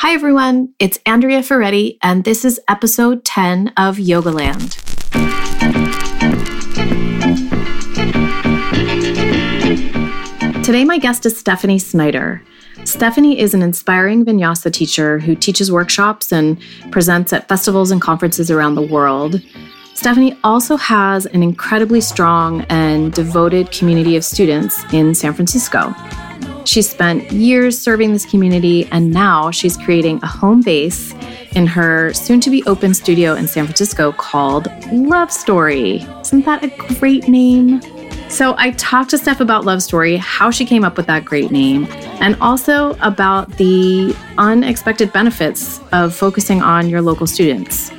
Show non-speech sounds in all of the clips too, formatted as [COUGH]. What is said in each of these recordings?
Hi, everyone. It's Andrea Ferretti, and this is episode 10 of Yogaland. Today, my guest is Stephanie Snyder. Stephanie is an inspiring vinyasa teacher who teaches workshops and presents at festivals and conferences around the world. Stephanie also has an incredibly strong and devoted community of students in San Francisco. She spent years serving this community, and now she's creating a home base in her soon to be open studio in San Francisco called Love Story. Isn't that a great name? So I talked to Steph about Love Story, how she came up with that great name, and also about the unexpected benefits of focusing on your local students.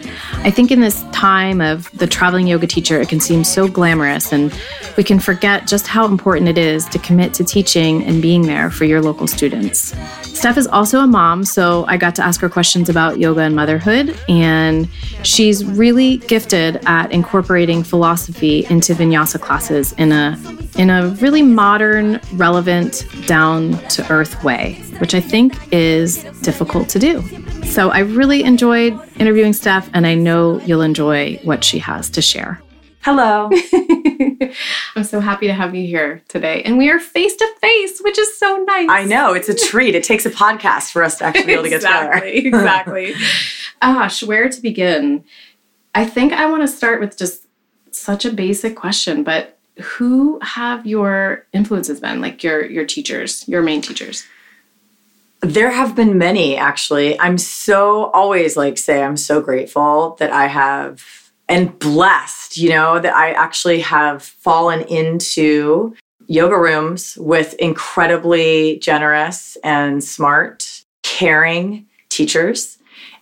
I think in this time of the traveling yoga teacher, it can seem so glamorous, and we can forget just how important it is to commit to teaching and being there for your local students. Steph is also a mom, so I got to ask her questions about yoga and motherhood, and she's really gifted at incorporating philosophy into vinyasa classes in a in a really modern, relevant, down to earth way, which I think is difficult to do. So I really enjoyed interviewing Steph, and I know you'll enjoy what she has to share. Hello. [LAUGHS] I'm so happy to have you here today. And we are face to face, which is so nice. I know. It's a treat. It takes a podcast for us to actually be able to get exactly, together. [LAUGHS] exactly. Gosh, where to begin? I think I want to start with just such a basic question, but who have your influences been? Like your your teachers, your main teachers? There have been many, actually. I'm so always like say, I'm so grateful that I have and blessed, you know, that I actually have fallen into yoga rooms with incredibly generous and smart, caring teachers.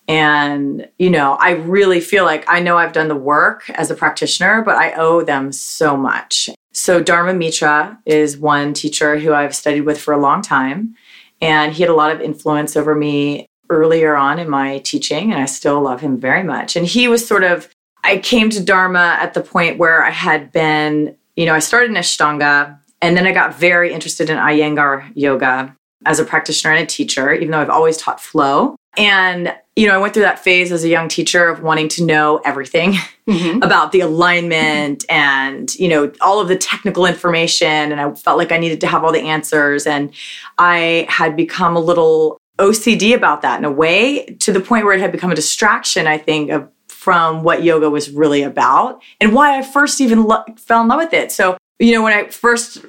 And, you know, I really feel like I know I've done the work as a practitioner, but I owe them so much. So, Dharma Mitra is one teacher who I've studied with for a long time. And he had a lot of influence over me earlier on in my teaching, and I still love him very much. And he was sort of, I came to Dharma at the point where I had been, you know, I started in Ashtanga, and then I got very interested in Iyengar yoga as a practitioner and a teacher, even though I've always taught flow. And, you know, I went through that phase as a young teacher of wanting to know everything [LAUGHS] mm-hmm. about the alignment and, you know, all of the technical information. And I felt like I needed to have all the answers. And I had become a little OCD about that in a way to the point where it had become a distraction, I think, of from what yoga was really about and why I first even lo- fell in love with it. So, you know, when I first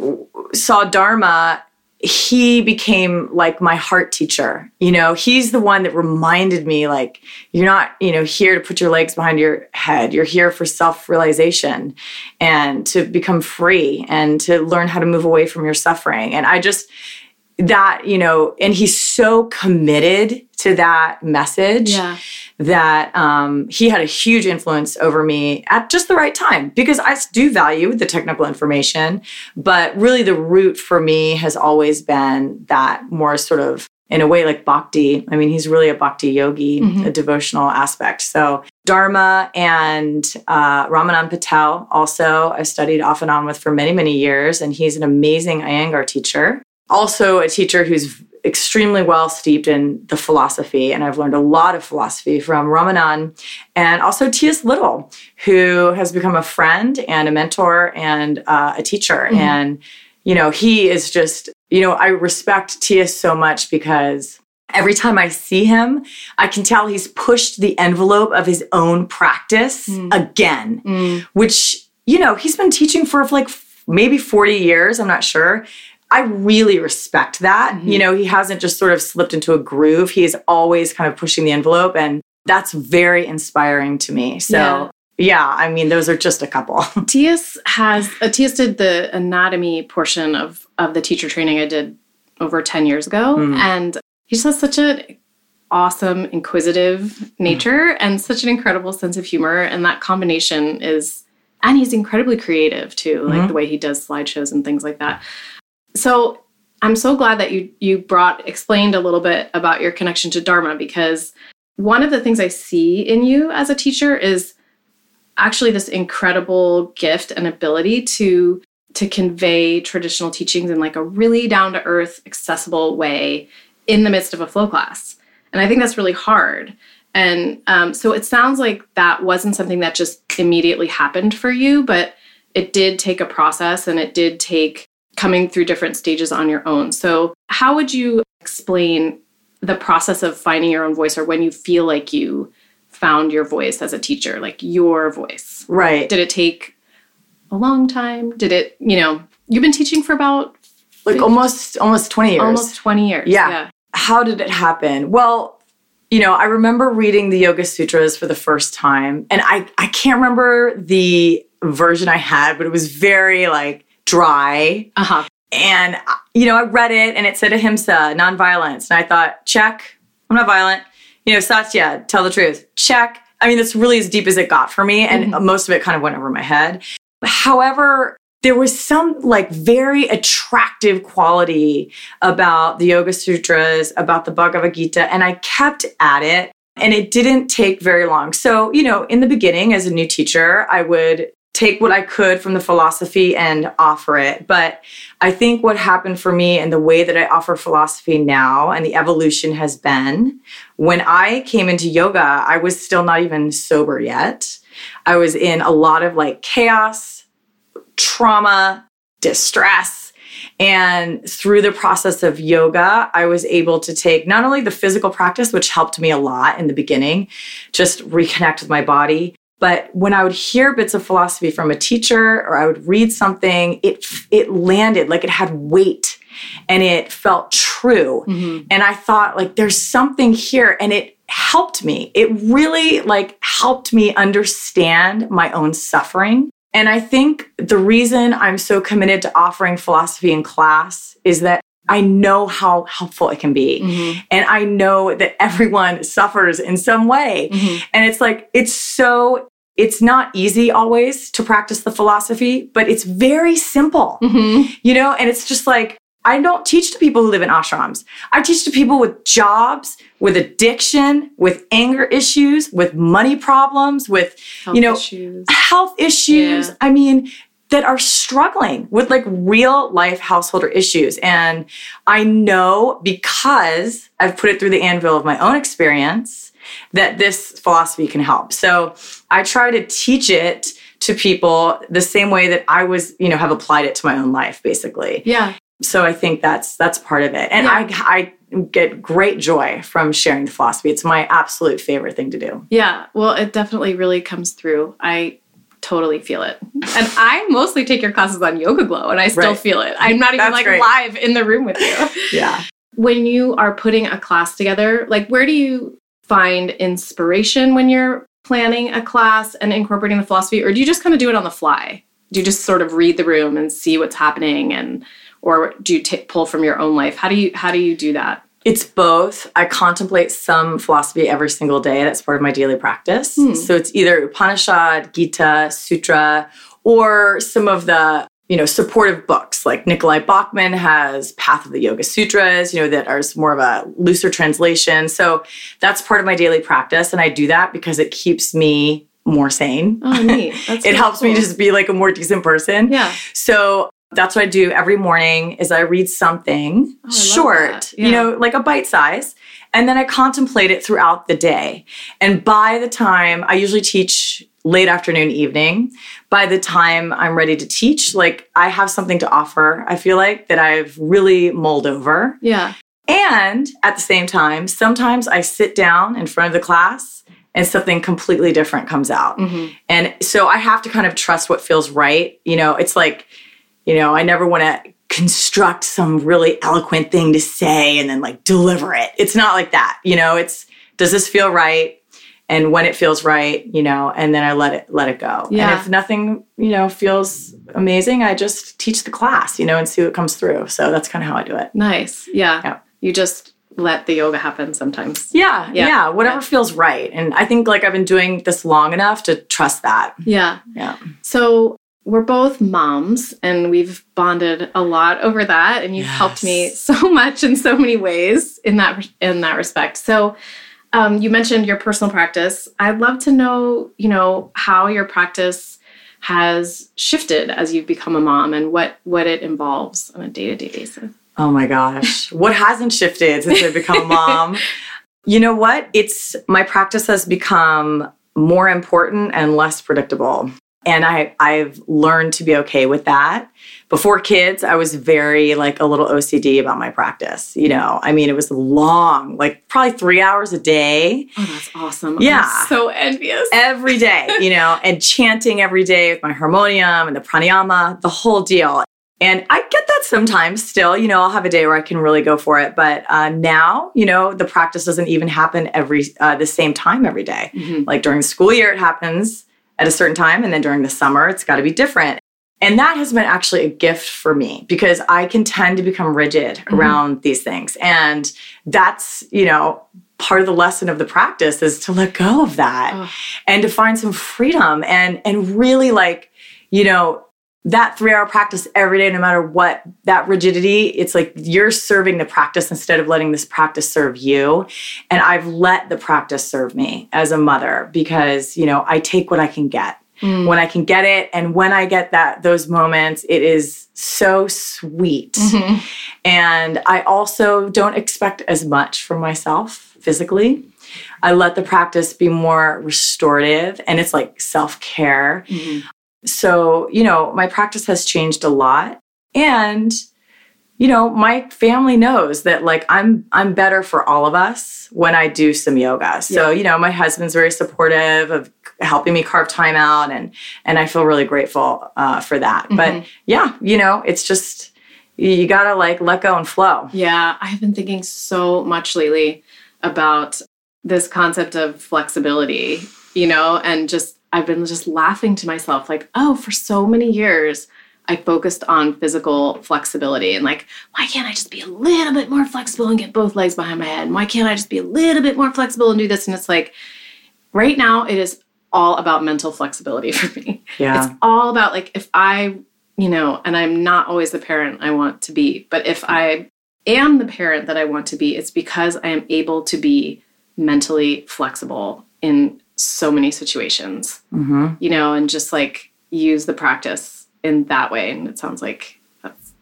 saw Dharma, he became like my heart teacher. You know, he's the one that reminded me like you're not, you know, here to put your legs behind your head. You're here for self-realization and to become free and to learn how to move away from your suffering. And I just that, you know, and he's so committed to that message yeah. that um, he had a huge influence over me at just the right time because I do value the technical information. But really, the root for me has always been that more sort of in a way like bhakti. I mean, he's really a bhakti yogi, mm-hmm. a devotional aspect. So, Dharma and uh, Ramanand Patel also I studied off and on with for many, many years. And he's an amazing Iyengar teacher also a teacher who's extremely well steeped in the philosophy, and I've learned a lot of philosophy from Ramanand, and also Tias Little, who has become a friend and a mentor and uh, a teacher. Mm-hmm. And, you know, he is just, you know, I respect T.S. so much because every time I see him, I can tell he's pushed the envelope of his own practice mm. again, mm. which, you know, he's been teaching for like maybe 40 years, I'm not sure. I really respect that. Mm-hmm. You know, he hasn't just sort of slipped into a groove. He is always kind of pushing the envelope and that's very inspiring to me. So yeah. Yeah, I mean, those are just a couple. [LAUGHS] Tias has uh, Tias did the anatomy portion of of the teacher training I did over ten years ago, mm. and he just has such an awesome, inquisitive nature mm. and such an incredible sense of humor, and that combination is, and he's incredibly creative too, like mm-hmm. the way he does slideshows and things like that. So I'm so glad that you you brought explained a little bit about your connection to Dharma because one of the things I see in you as a teacher is actually this incredible gift and ability to to convey traditional teachings in like a really down to earth accessible way in the midst of a flow class And I think that's really hard. And um, so it sounds like that wasn't something that just immediately happened for you, but it did take a process and it did take coming through different stages on your own. So, how would you explain the process of finding your own voice or when you feel like you found your voice as a teacher, like your voice? Right. Did it take a long time? Did it, you know, you've been teaching for about like almost almost 20 years. almost 20 years. Yeah. yeah. How did it happen? Well, you know, I remember reading the Yoga Sutras for the first time, and I I can't remember the version I had, but it was very like dry. Uh-huh. And you know, I read it and it said ahimsa, nonviolence, and I thought, check, I'm not violent. You know, Satya, tell the truth, check. I mean, that's really as deep as it got for me, and Mhm. most of it kind of went over my head. However, there was some like very attractive quality about the Yoga Sutras, about the Bhagavad Gita, and I kept at it. And it didn't take very long. So, you know, in the beginning, as a new teacher, I would take what I could from the philosophy and offer it. But I think what happened for me and the way that I offer philosophy now and the evolution has been when I came into yoga, I was still not even sober yet. I was in a lot of like chaos, trauma, distress. And through the process of yoga, I was able to take not only the physical practice, which helped me a lot in the beginning, just reconnect with my body. But when I would hear bits of philosophy from a teacher or I would read something, it it landed like it had weight and it felt true. Mhm. And I thought like there's something here and it helped me. It really like helped me understand my own suffering. And I think the reason I'm so committed to offering philosophy in class is that I know how helpful it can be. Mhm. And I know that everyone suffers in some way. Mhm. And it's like, it's so, it's not easy always to practice the philosophy, but it's very simple, Mhm. you know? And it's just like, I don't teach to people who live in ashrams. I teach to people with jobs, with addiction, with anger issues, with money problems, with, Health you know, issues. health issues. Yeah. I mean, that are struggling with like real life householder issues. And I know because I've put it through the anvil of my own experience that this philosophy can help. So I try to teach it to people the same way that I was, you know, have applied it to my own life, basically. Yeah. So I think that's that's part of it. And Yeah. I I get great joy from sharing the philosophy. It's my absolute favorite thing to do. Yeah. Well, it definitely really comes through. I totally feel it. And I mostly take your classes on YogaGlo and I still Right. feel it. I'm not even That's like great. live in the room with you. [LAUGHS] Yeah. when you are putting a class together, like where do you find inspiration when you're planning a class and incorporating the philosophy or do you just kind of do it on the fly? Do you just sort of read the room and see what's happening and or do you ta pull from your own life? How do you how do you do that? It's both. I contemplate some philosophy every single day. That's part of my daily practice. Hmm. So it's either Upanishad, Gita, Sutra, or some of the you know supportive books like Nicolai Bachman has Path of the Yoga Sutras, you know that are more of a looser translation. So that's part of my daily practice, and I do that because it keeps me more sane. Oh, neat. [LAUGHS] It helps me just be like a more decent person. Yeah. So that's what I do every morning is I read something Oh, I short, that. you know, like a bite size, and then I contemplate it throughout the day. And by the time I usually teach late afternoon, evening, by the time I'm ready to teach, like I have something to offer. I feel like that I've really mulled over. Yeah. And at the same time, sometimes I sit down in front of the class and something completely different comes out. Mhm. And so I have to kind of trust what feels right. You know, it's like, you know, I never want to construct some really eloquent thing to say and then like deliver it. It's not like that. You know, it's does this feel right? And when it feels right, you know, and then I let it let it go. Yeah. And if nothing, you know, feels amazing, I just teach the class, you know, and see what comes through. So that's kind of how I do it. Nice. Yeah. Yeah. You just let the yoga happen sometimes. Yeah, Yeah. yeah, whatever Yeah. feels right. And I think like I've been doing this long enough to trust that. Yeah. Yeah. So we're both moms and we've bonded a lot over that and you've helped me so [LAUGHS] much in so many ways in that in that respect. So um, you mentioned your personal practice. I'd love to know, you know, how your practice has shifted as you've become a mom and what what it involves on a day-to-day basis. Oh my gosh. what hasn't shifted since I've become a [LAUGHS] mom? You know what? It's my practice has become more important and less predictable. And I, I've learned to be okay with that. Before kids, I was very like a little OCD about my practice. You know, I mean, it was long, like probably three hours a day. Oh, that's awesome. Yeah. I'm so envious. Every day, [LAUGHS] you know, and chanting every day with my harmonium and the pranayama, the whole deal. And I get that sometimes still, you know, I'll have a day where I can really go for it. But uh, now, you know, the practice doesn't even happen every, uh, the same time every day. Mhm. Like during the school year, it happens at a certain time. And then during the summer, it's got to be different. And that has been actually a gift for me because I can tend to become rigid mm-hmm. around these things. And that's, you know, part of the lesson of the practice is to let go of that Ugh. and to find some freedom and and really like, you know, that three hour practice every day, no matter what, that rigidity, it's like you're serving the practice instead of letting this practice serve you. And I've let the practice serve me as a mother because, you know, I take what I can get Mm. when I can get it. And when I get that, those moments, it is so sweet. Mhm. And I also don't expect as much from myself physically. I let the practice be more restorative and it's like self care. Mhm. So, you know, my practice has changed a lot. And, you know, my family knows that like I'm I'm better for all of us when I do some yoga. So, Yeah. you know, my husband's very supportive of helping me carve time out and and I feel really grateful uh, for that. But Mhm. yeah, you know, it's just you gotta like let go and flow. Yeah, I've been thinking so much lately about this concept of flexibility, you know, and just I've been just laughing to myself like, oh, for so many years I focused on physical flexibility and like, why can't I just be a little bit more flexible and get both legs behind my head? And why can't I just be a little bit more flexible and do this? And it's like, right now it is all about mental flexibility [LAUGHS] for me. Yeah. It's all about like if I, you know, and I'm not always the parent I want to be, but if I am the parent that I want to be, it's because I am able to be mentally flexible in so many situations, hmm you know, and just like use the practice in that way. And it sounds like that's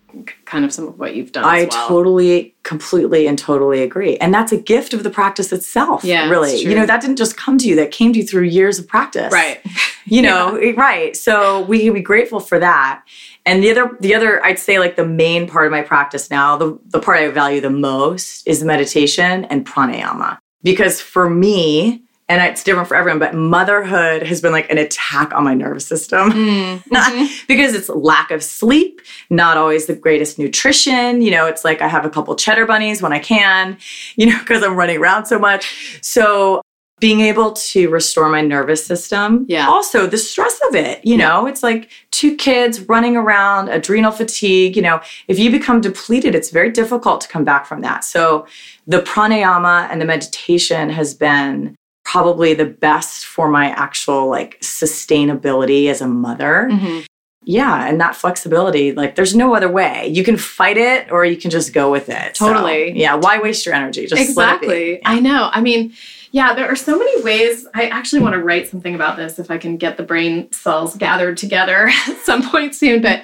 kind of some of what you've done. I as well. totally, completely, and totally agree. And that's a gift of the practice itself. Yeah, really. You know, that didn't just come to you, that came to you through years of practice. right. [LAUGHS] You know, right. So we can be grateful for that. And the other, the other, I'd say like the main part of my practice now, the, the part I value the most is meditation and pranayama. Because for me, and it's different for everyone, but motherhood has been like an attack on my nervous system. [LAUGHS] Mhm. because it's lack of sleep, not always the greatest nutrition. You know, it's like I have a couple cheddar bunnies when I can, [LAUGHS] you know, because I'm running around so much. So being able to restore my nervous system. Yeah. Also, the stress of it, you know, it's like two kids running around, adrenal fatigue. You know, if you become depleted, it's very difficult to come back from that. So the pranayama and the meditation has been probably the best for my actual like sustainability as a mother. Mhm. Yeah, and that flexibility, like there's no other way. You can fight it or you can just go with it. So, Totally. yeah, why waste your energy? Just let it be. exactly i know i mean yeah there are so many ways i actually want to write something about this if i can get the brain cells gathered together [LAUGHS] at some point soon but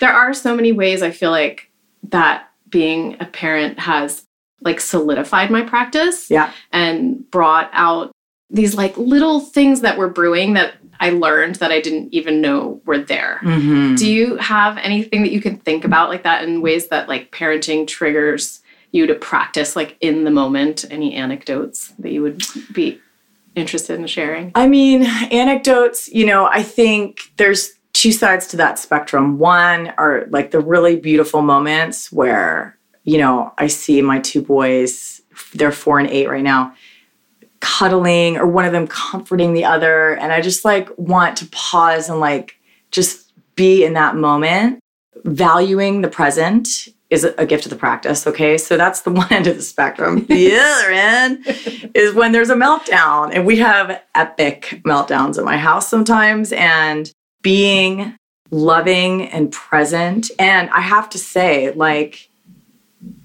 there are so many ways i feel like that being a parent has like solidified my practice Yeah. and brought out these like little things that were brewing that i learned that i didn't even know were there Mhm. do you have anything that you can think about like that in ways that like parenting triggers you to practice like in the moment? Any anecdotes that you would be interested in sharing? I mean, anecdotes, you know, I think there's two sides to that spectrum. One are like the really beautiful moments where, you know, I see my two boys, they're four and eight right now, cuddling or one of them comforting the other. And I just like want to pause and like just be in that moment. Valuing the present is a gift of the practice. Okay. So that's the [LAUGHS] one end of the spectrum. [LAUGHS] The other end is when there's a meltdown. And we have epic meltdowns at my house sometimes. And being loving and present. And I have to say, like,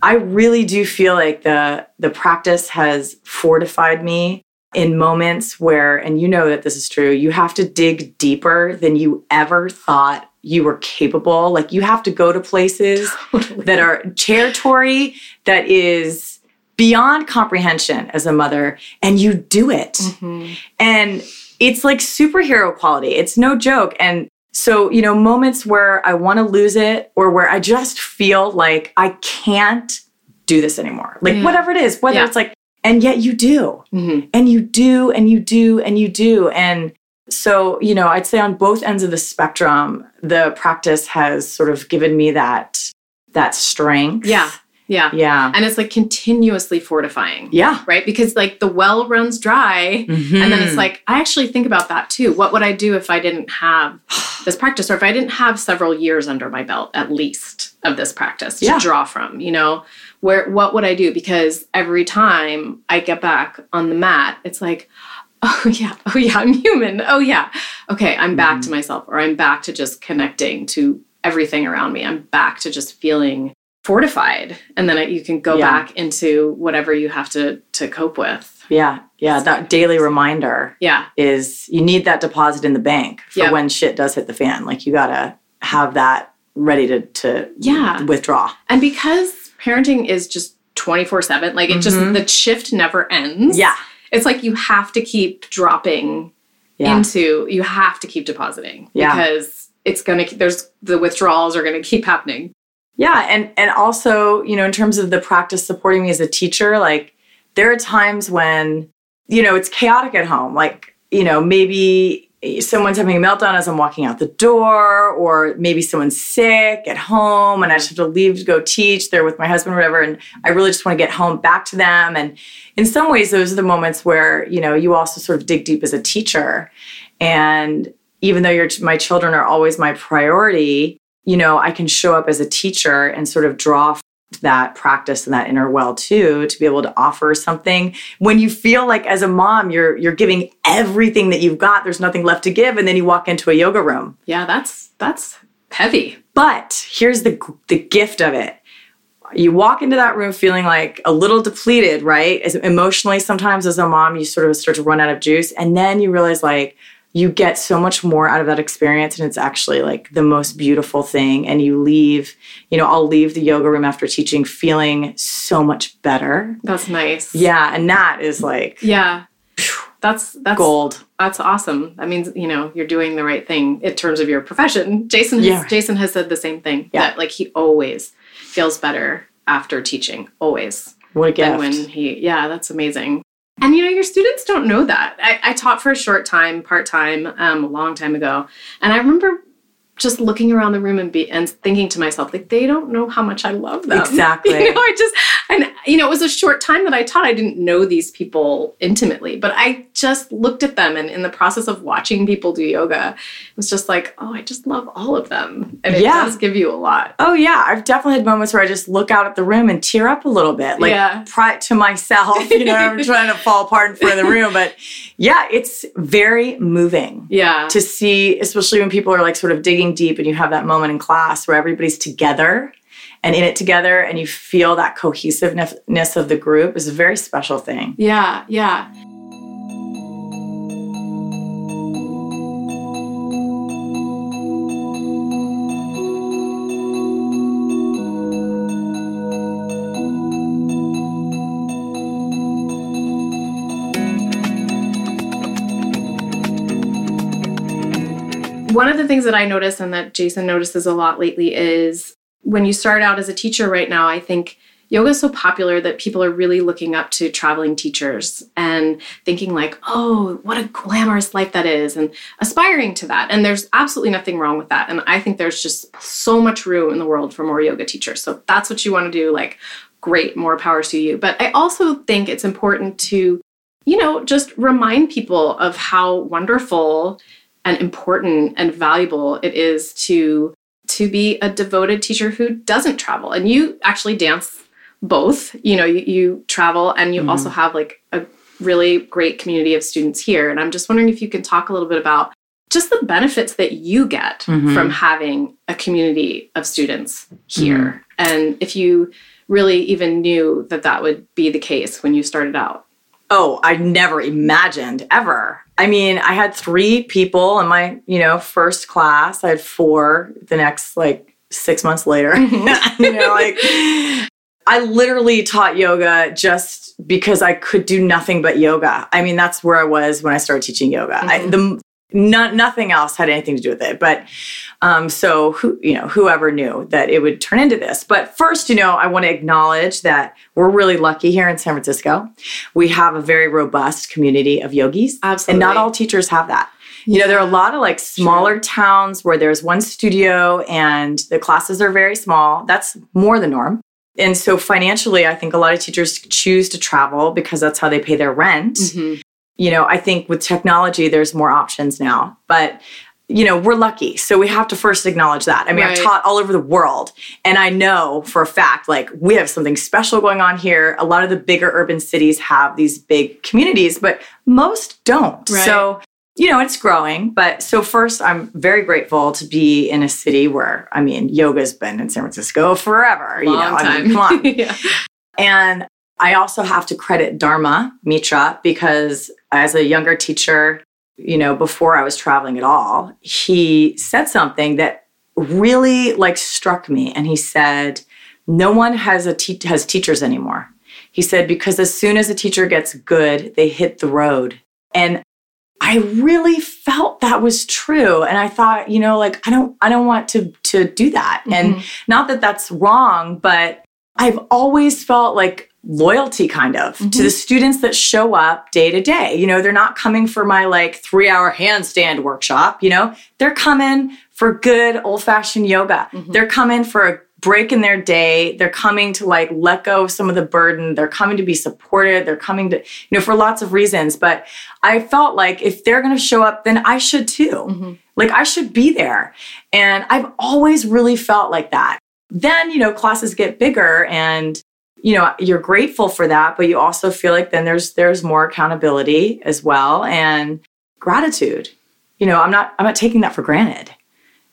I really do feel like the the practice has fortified me in moments where, and you know that this is true, you have to dig deeper than you ever thought you were capable. Like you have to go to places [LAUGHS] that are territory that is beyond comprehension as a mother and you do it. Mm-hmm. And it's like superhero quality. It's no joke. And so, you know, moments where I want to lose it or where I just feel like I can't do this anymore. Like Yeah. whatever it is, whether Yeah. it's like, and yet you do, Mm-hmm. and you do, and you do, and you do. And so, you know, I'd say on both ends of the spectrum, the practice has sort of given me that that strength. Yeah. Yeah. Yeah. And it's like continuously fortifying. Yeah. Right? Because like the well runs dry. And then Mm-hmm. it's like, I actually think about that too. What would I do if I didn't have [SIGHS] this practice or if I didn't have several years under my belt at least of this practice to Yeah. draw from, you know? Where what would I do? Because every time I get back on the mat, it's like, [LAUGHS] oh yeah, oh yeah, I'm human. Oh yeah. Okay, I'm back Mm-hmm. to myself or I'm back to just connecting to everything around me. I'm back to just feeling fortified and then you can go Yeah. back into whatever you have to to cope with. yeah. Yeah. That daily reminder Yeah. is you need that deposit in the bank for Yep. when shit does hit the fan. Like you gotta have that ready to to Yeah. withdraw. And because parenting is just 24/7, like it just Mhm. the shift never ends. Yeah. It's like you have to keep dropping Yeah. into you have to keep depositing Yeah. because it's to there's the withdrawals are to keep happening. Yeah, and and also, you know, in terms of the practice supporting me as a teacher, like there are times when, you know, it's chaotic at home. Like, you know, maybe someone's having a meltdown as I'm walking out the door, or maybe someone's sick at home and I just have to leave to go teach. They're with my husband or whatever, and I really just want to get home back to them. And in some ways, those are the moments where, you know, you also sort of dig deep as a teacher. And even though my children are always my priority, you know, I can show up as a teacher and sort of draw that practice and that inner well too to be able to offer something. When you feel like as a mom you're you're giving everything that you've got there's nothing left to give and then you walk into a yoga room. Yeah, that's that's heavy. but here's the the gift of it. You walk into that room feeling like a little depleted right? As emotionally sometimes as a mom you sort of start to run out of juice and then you realize like you get so much more out of that experience and it's actually like the most beautiful thing and you leave you know i'll leave the yoga room after teaching feeling so much better That's nice. yeah and that is like Yeah. That's that's gold That's awesome. That means you know you're doing the right thing in terms of your profession. Jason, has, Yeah. Jason has said the same thing. Yeah. That like he always feels better after teaching. Always. what a gift when he. Yeah, that's amazing. And you know your students don't know that. I, I taught for a short time, part time, um, a long time ago, and I remember just looking around the room and be and thinking to myself like they don't know how much I love them. [LAUGHS] Exactly. You know, I just and you know it was a short time that I taught. I didn't know these people intimately, but I just looked at them and in the process of watching people do yoga, it was just like, oh, I just love all of them, and it Yeah. does give you a lot. Oh yeah, I've definitely had moments where I just look out at the room and tear up a little bit, like Yeah. pri- to myself. You know, I'm [LAUGHS] trying to fall apart in front of the room, but yeah, it's very moving Yeah. to see, especially when people are like sort of digging deep, and you have that moment in class where everybody's together and in it together, and you feel that cohesiveness of the group is a very special thing. Yeah, yeah. One of the things that I notice and that Jason notices a lot lately is when you start out as a teacher right now, I think yoga is so popular that people are really looking up to traveling teachers and thinking like, "Oh, what a glamorous life that is," and aspiring to that. And there's absolutely nothing wrong with that. And I think there's just so much room in the world for more yoga teachers. So that's what you want to do, like great, more power to you. But I also think it's important to you know, just remind people of how wonderful and important and valuable it is to to be a devoted teacher who doesn't travel. And you actually dance both. You know you, you travel and you also have like a really great community of students here. And i'm just wondering if you can talk a little bit about just the benefits that you get Mhm. from having a community of students here. And if you really even knew that that would be the case when you started out. Oh, I never imagined ever. I mean, I had three people in my, you know, first class. I had four the next like six months later. [LAUGHS] [LAUGHS] you know, like I literally taught yoga just because I could do nothing but yoga. I mean, that's where I was when I started teaching yoga. Mm-hmm. I, the not, nothing else had anything to do with it. But um, so who you know whoever knew that it would turn into this. But first, you know, I want to acknowledge that we're really lucky here in San Francisco. We have a very robust community of yogis, absolutely, and not all teachers have that. You know, there are a lot of like smaller towns where there's one studio and the classes are very small. That's more the norm. And so financially, I think a lot of teachers choose to travel because that's how they pay their rent. Mm-hmm. You know, I think with technology, there's more options now, but you know, we're lucky. So we have to first acknowledge that. I mean, right. I've taught all over the world and I know for a fact, like, we have something special going on here. A lot of the bigger urban cities have these big communities, but most don't. Right. So you know, it's growing. But so first, I'm very grateful to be in a city where, I mean, yoga's been in San Francisco forever. Long you know, time. I mean, come on. [LAUGHS] yeah. And I also have to credit Dharma Mitra because as a younger teacher, you know, before I was traveling at all, he said something that really like struck me. And he said, "No one has a te- has teachers anymore." He said because as soon as a teacher gets good, they hit the road. And I really felt that was true and I thought, you know, like I don't I don't want to to do that. Mm-hmm. And not that that's wrong, but I've always felt like loyalty kind of mm-hmm. to the students that show up day to day. You know, they're not coming for my like 3-hour handstand workshop, you know. They're coming for good old-fashioned yoga. Mm-hmm. They're coming for a break in their day. They're coming to like let go of some of the burden. They're coming to be supported. They're coming to, you know, for lots of reasons. But I felt like if they're going to show up, then I should too. Mm-hmm. Like I should be there. And I've always really felt like that. Then, you know, classes get bigger and you know you're grateful for that but you also feel like then there's there's more accountability as well and gratitude you know i'm not i'm not taking that for granted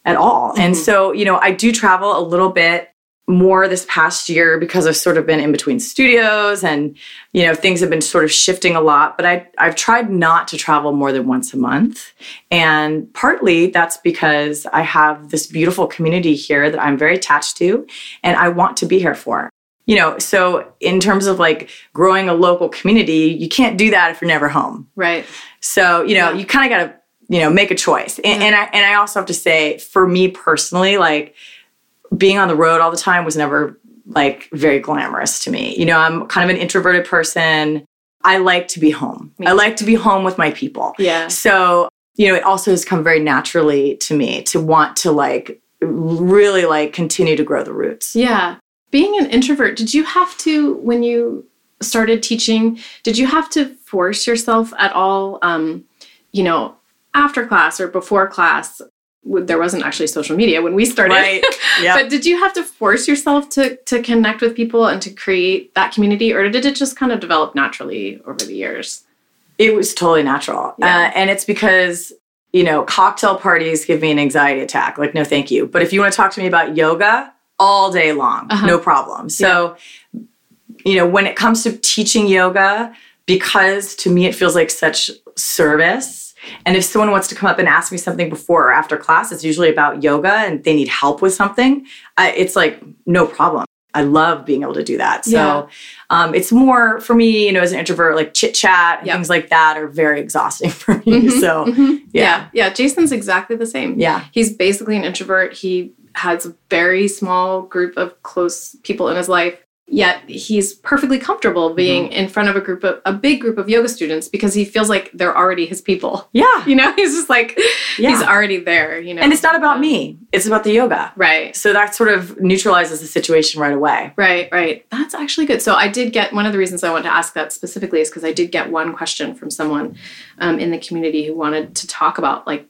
at all. Mm-hmm. And so, you know, I do travel a little bit more this past year because I've sort of been in between studios and you know things have been sort of shifting a lot but I I've tried not to travel more than once a month and partly that's because I have this beautiful community here that I'm very attached to and I want to be here for you know so in terms of like growing a local community you can't do that if you're never home right so you know yeah. you kind of got to you know, make a choice. And, and I and I also have to say, for me personally, like being on the road all the time was never like very glamorous to me. You know, I'm kind of an introverted person. I like to be home. I like to be home with my people. Yeah. So, you know, it also has come very naturally to me to want to like really like continue to grow the roots. Yeah. Being an introvert, did you have to when you started teaching, did you have to force yourself at all um, you know, after class or before class there wasn't actually social media when we started right. [LAUGHS] yep. but did you have to force yourself to to connect with people and to create that community or did it just kind of develop naturally over the years it was totally natural yeah. uh, and it's because you know cocktail parties give me an anxiety attack like no thank you but if you want to talk to me about yoga all day long uh-huh. no problem so yeah. you know when it comes to teaching yoga because to me it feels like such service and if someone wants to come up and ask me something before or after class, it's usually about yoga and they need help with something. Uh, it's like, no problem. I love being able to do that. So yeah. um, it's more for me, you know, as an introvert, like chit chat yep. things like that are very exhausting [LAUGHS] for me. Mm-hmm, so mm-hmm. Yeah. yeah. Yeah. Jason's exactly the same. Yeah. He's basically an introvert. He has a very small group of close people in his life yet he's perfectly comfortable being mm-hmm. in front of a group of a big group of yoga students because he feels like they're already his people. Yeah. [LAUGHS] You know, he's just like yeah. he's already there, you know. And it's not about me. It's about the yoga. Right. So that sort of neutralizes the situation right away. Right, right. That's actually good. So I did get one of the reasons I want to ask that specifically is because I did get one question from someone um, in the community who wanted to talk about like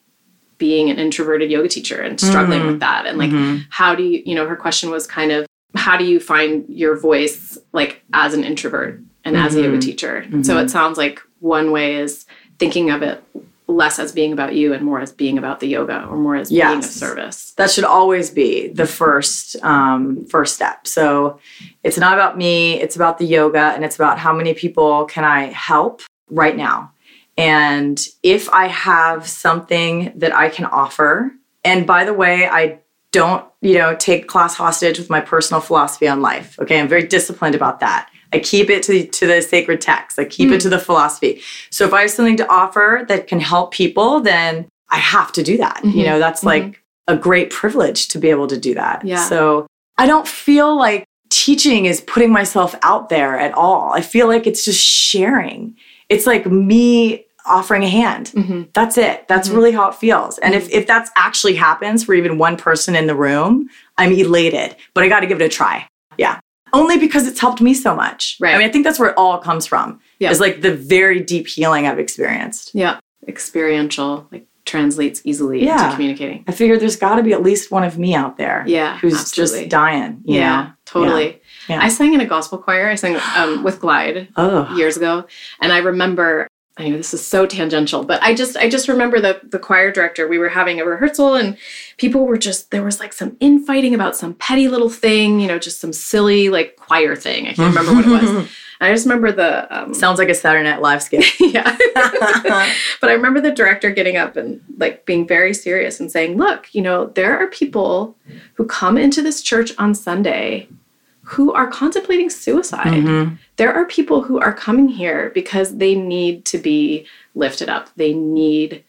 being an introverted yoga teacher and struggling mm-hmm. with that and like mm-hmm. how do you you know her question was kind of how do you find your voice like as an introvert and mm-hmm. as a yoga mm-hmm. teacher mm-hmm. so it sounds like one way is thinking of it less as being about you and more as being about the yoga or more as yes. being of service that should always be the first um, first step so it's not about me it's about the yoga and it's about how many people can i help right now and if i have something that i can offer and by the way i don't, you know, take class hostage with my personal philosophy on life. Okay. I'm very disciplined about that. I keep it to the, to the sacred text. I keep mm. it to the philosophy. So if I have something to offer that can help people, then I have to do that. Mm-hmm. You know, that's mm-hmm. like a great privilege to be able to do that. Yeah. So I don't feel like teaching is putting myself out there at all. I feel like it's just sharing. It's like me offering a hand. Mm-hmm. That's it. That's mm-hmm. really how it feels. And if, mm-hmm. if that's actually happens for even one person in the room, I'm elated, but I got to give it a try. Yeah. Only because it's helped me so much. Right. I mean, I think that's where it all comes from. Yeah. Is like the very deep healing I've experienced. Yeah. Experiential, like translates easily yeah. into communicating. I figured there's got to be at least one of me out there. Yeah. Who's absolutely. just dying. yeah. Know? Totally. Yeah. Yeah. I sang in a gospel choir. I sang um, with Glide oh. years ago, and I remember. I know this is so tangential, but I just I just remember the the choir director. We were having a rehearsal, and people were just there was like some infighting about some petty little thing, you know, just some silly like choir thing. I can't remember what it was. [LAUGHS] I just remember the um, [LAUGHS] sounds like a Saturday Night Live skit. [LAUGHS] yeah, but I remember the director getting up and like being very serious and saying, "Look, you know, there are people who come into this church on Sunday who are contemplating suicide. Mm-hmm. There are people who are coming here because they need to be lifted up. They need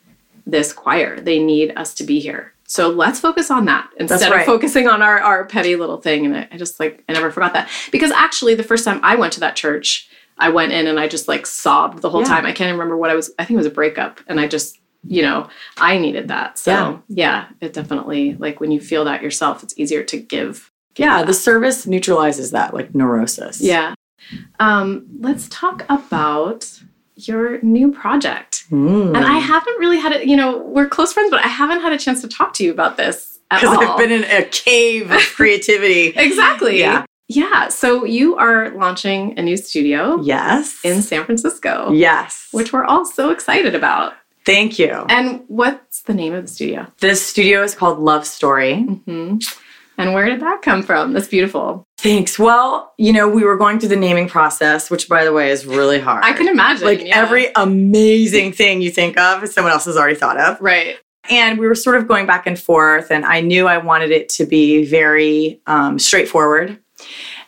this choir. They need us to be here. So let's focus on that instead right. of focusing on our, our petty little thing. And I, I just like, I never forgot that. Because actually, the first time I went to that church, I went in and I just like sobbed the whole yeah. time. I can't even remember what I was, I think it was a breakup. And I just, you know, I needed that. So yeah, yeah it definitely, like when you feel that yourself, it's easier to give yeah, the service neutralizes that, like neurosis. Yeah. Um, let's talk about your new project. Mm. And I haven't really had it, you know, we're close friends, but I haven't had a chance to talk to you about this Because [LAUGHS] I've been in a cave of [LAUGHS] creativity. exactly. Yeah. Yeah. So you are launching a new studio. Yes. In San Francisco. Yes. Which we're all so excited about. Thank you. And what's the name of the studio? This studio is called Love Story. Mm-hmm. And where did that come from? That's beautiful. Thanks. Well, you know, we were going through the naming process, which by the way is really hard. I can imagine. Like yeah. every amazing thing you think of, someone else has already thought of. Right. And we were sort of going back and forth, and I knew I wanted it to be very um, straightforward.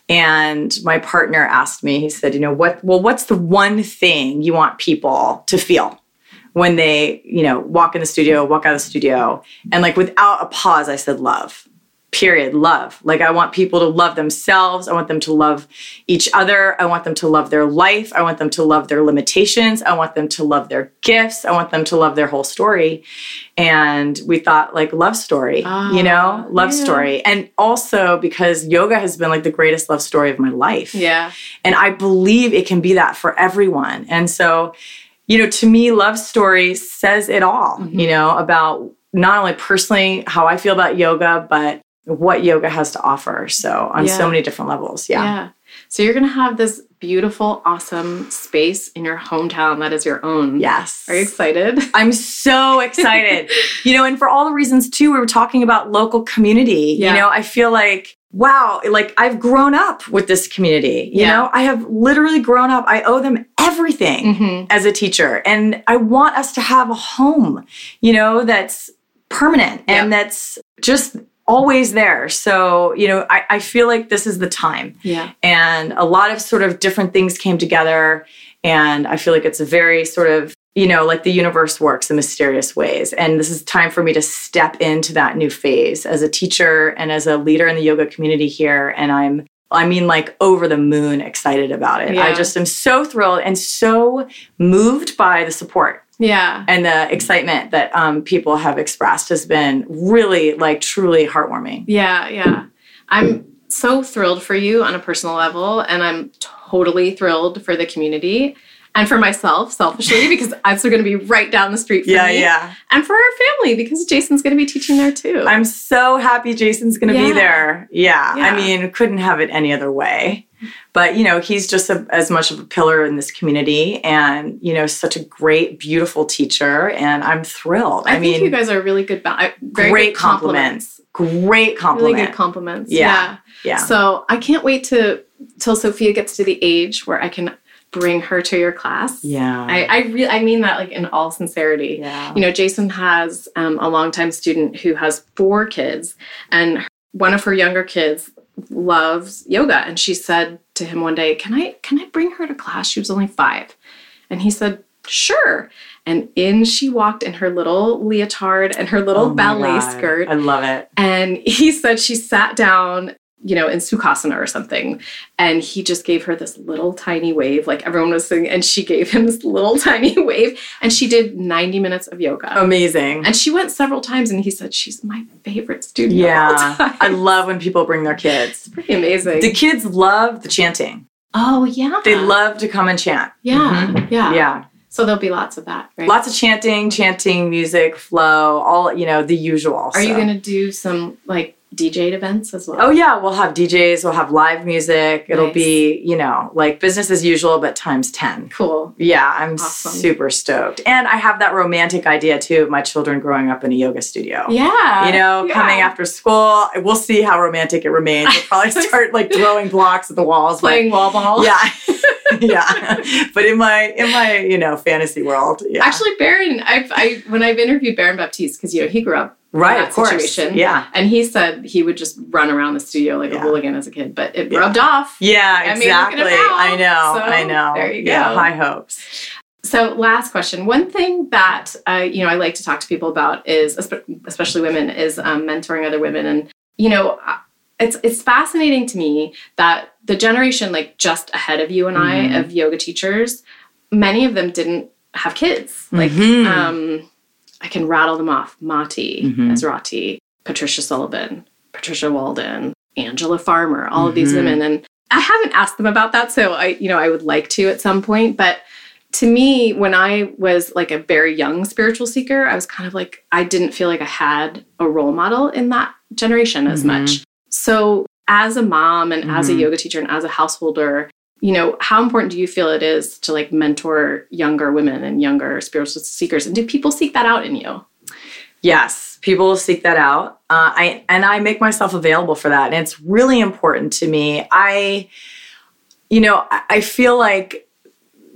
And my partner asked me, he said, you know, what, well, what's the one thing you want people to feel? when they, you know, walk in the studio, walk out of the studio. And like without a pause, I said love period love. Like i want people to love themselves. I want them to love each other. I want them to love their life. I want them to love their limitations. I want them to love their gifts. I want them to love their whole story. And we thought like love story you ah, know? Love yeah. story. And also because yoga has been like the greatest love story of my life. Yeah. And i believe it can be that for everyone. And so you know to me love story says it all mm-hmm. you know about not only personally how I feel about yoga, but what yoga has to offer. So on yeah. so many different levels. Yeah. Yeah. So you're going to have this beautiful, awesome space in your hometown that is your own. Yes. Are you excited? [LAUGHS] I'm so excited. [LAUGHS] you know, and for all the reasons too, we were talking about local community. Yeah. You know, I feel like wow, like I've grown up with this community. You yeah. know, I have literally grown up. I owe them everything mm-hmm. as a teacher. And I want us to have a home, you know, that's permanent and that's just always there. So, you know, I, I feel like this is the time. Yeah. And a lot of sort of different things came together. And I feel like it's a very sort of, you know, like the universe works in mysterious ways. And this is time for me to step into that new phase as a teacher and as a leader in the yoga community here. And I'm I mean, like over the moon excited about it. Yeah. I just am so thrilled and so moved by the support yeah. And the excitement that um, people have expressed has been really, like, truly heartwarming. Yeah, yeah. I'm so thrilled for you on a personal level, and I'm totally thrilled for the community and for myself selfishly [LAUGHS] because I'm still going to be right down the street yeah, me. Yeah, And for our family because Jason's going to be teaching there too. I'm so happy Jason's going to yeah. be there. Yeah. yeah. I mean, couldn't have it any other way. But, you know, he's just a, as much of a pillar in this community and, you know, such a great, beautiful teacher. And I'm thrilled. I, I mean, you guys are really good, ba- uh, great good complements. complements. Great complements. Really good complements. Yeah. yeah. Yeah. So I can't wait to till Sophia gets to the age where I can bring her to your class. Yeah. I, I really I mean that like in all sincerity. yeah. You know, Jason has um, a longtime student who has four kids, and one of her younger kids loves yoga. And she said to him one day, "Can I can I bring her to class?" She was only five, and he said, "Sure." And in she walked in her little leotard and her little Oh ballet God. skirt. I love it. And he said she sat down, you know, in Sukhasana or something. And he just gave her this little tiny wave, like everyone was saying, and she gave him this little [LAUGHS] tiny wave. And she did 90 minutes of yoga. Amazing. And she went several times, and he said, She's my favorite student. Yeah. time." I love when people bring their kids. Pretty amazing. The kids love the chanting. oh, yeah. They love to come and chant. Yeah. Mhm. Yeah. Yeah. So there'll be lots of that, right? Lots of chanting, chanting, music, flow, all, you know, the usual. Are you going to do some like DJ events as well? Oh yeah, we'll have DJs, we'll have live music. It'll Nice. be, you know, like business as usual, but times 10. Cool. Yeah, I'm Awesome. super stoked. And I have that romantic idea too of my children growing up in a yoga studio. Yeah. You know, Yeah. coming after school. We'll see how romantic it remains. We'll probably [LAUGHS] start like throwing blocks at the walls. but- Playing wall ball. Yeah. [LAUGHS] yeah. But in my in my, you know, fantasy world. Yeah. Actually, Baron, I've I when I've interviewed Baron Baptiste because you know he grew up right, of course. situation. Yeah. and he said he would just run around the studio like a Yeah. hooligan as a kid, but it Yeah. rubbed off. Yeah, I mean, exactly. now. I know. So, I know. there you Yeah, go. high hopes. So, last question. One thing that uh, you know I like to talk to people about is, especially women, is um, mentoring other women, and you know. uh, It's, it's fascinating to me that the generation like just ahead of you and I Mhm. of yoga teachers, many of them didn't have kids. Like Mhm. um, I can rattle them off: Mati, Mhm. Ezraty, Patricia Sullivan, Patricia Walden, Angela Farmer, all of these Mhm. women. And I haven't asked them about that, so I, you know, I would like to at some point. But to me, when I was like a very young spiritual seeker, I was kind of like I didn't feel like I had a role model in that generation as Mhm. much. So as a mom and as a Mhm. yoga teacher and as a householder, you know, how important do you feel it is to like mentor younger women and younger spiritual seekers? And do people seek that out in you? Yes, people seek that out. Uh, I and I make myself available for that, and it's really important to me. I, you know, I, feel like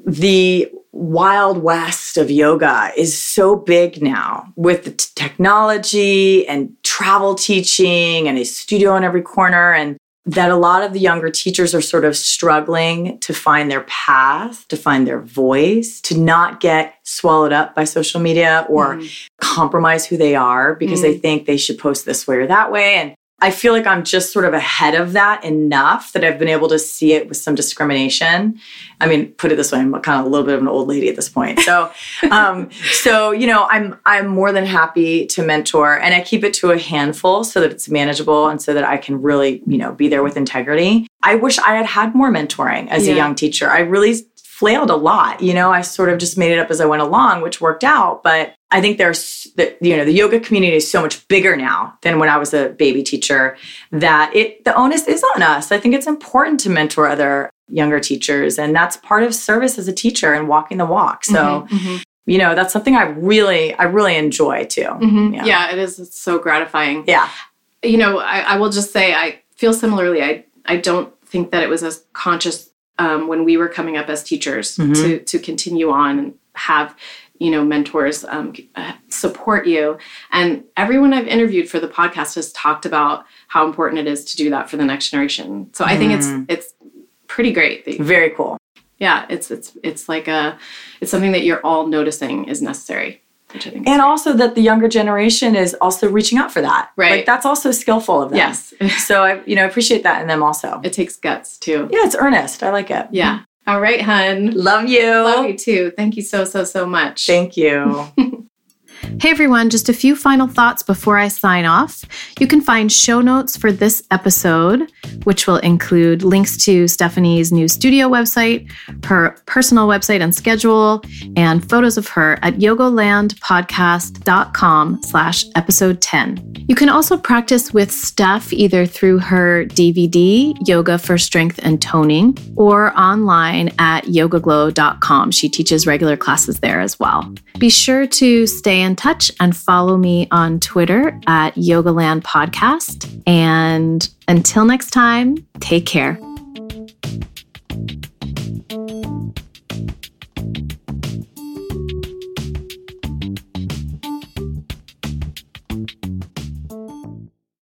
the wild west of yoga is so big now with the t- technology and travel teaching and a studio on every corner and that a lot of the younger teachers are sort of struggling to find their path, to find their voice, to not get swallowed up by social media or Mhm. compromise who they are because they think they should post this way or that way. And I feel like I'm just sort of ahead of that enough that I've been able to see it with some discrimination. I mean, put it this way, I'm kind of a little bit of an old lady at this point. So, [LAUGHS] um, so you know, I'm I'm more than happy to mentor, and I keep it to a handful so that it's manageable and so that I can really, you know, be there with integrity. I wish I had had more mentoring as Yeah. a young teacher. I really flailed a lot. You know, I sort of just made it up as I went along, which worked out. But I think there's, the, you know, the yoga community is so much bigger now than when I was a baby teacher that it, the onus is on us. I think it's important to mentor other younger teachers. And that's part of service as a teacher and walking the walk. So, Mhm, you know, that's something I really, I really enjoy too. mhm, mhm. Yeah. yeah. it is. It's so gratifying. Yeah. you know, I, I will just say I feel similarly. I I don't think that it was as conscious um, when we were coming up as teachers Mhm. to to continue on and have you know mentors um, support you. And everyone I've interviewed for the podcast has talked about how important it is to do that for the next generation. So I think Mm. it's it's pretty great. Very cool. yeah, it's it's it's like a it's something that you're all noticing is necessary. Which I think And also that the younger generation is also reaching out for that. Right. Like that's also skillful of them. yes, [LAUGHS] So I, you know, appreciate that in them also. it takes guts too. Yeah, it's earnest. I like it. Yeah. All right, hun. Love you. Love you too. Thank you so, so, so much. Thank you. [LAUGHS] Hey everyone, just a few final thoughts before I sign off. You can find show notes for this episode, which will include links to Stephanie's new studio website, her personal website and schedule, and photos of her at yogalandpodcast.com slash episode 10. You can also practice with Steph either through her DVD, Yoga for Strength and Toning, or online at yogaglo.com. She teaches regular classes there as well. Be sure to stay in touch and follow me on Twitter at Yogaland Podcast. And until next time, take care.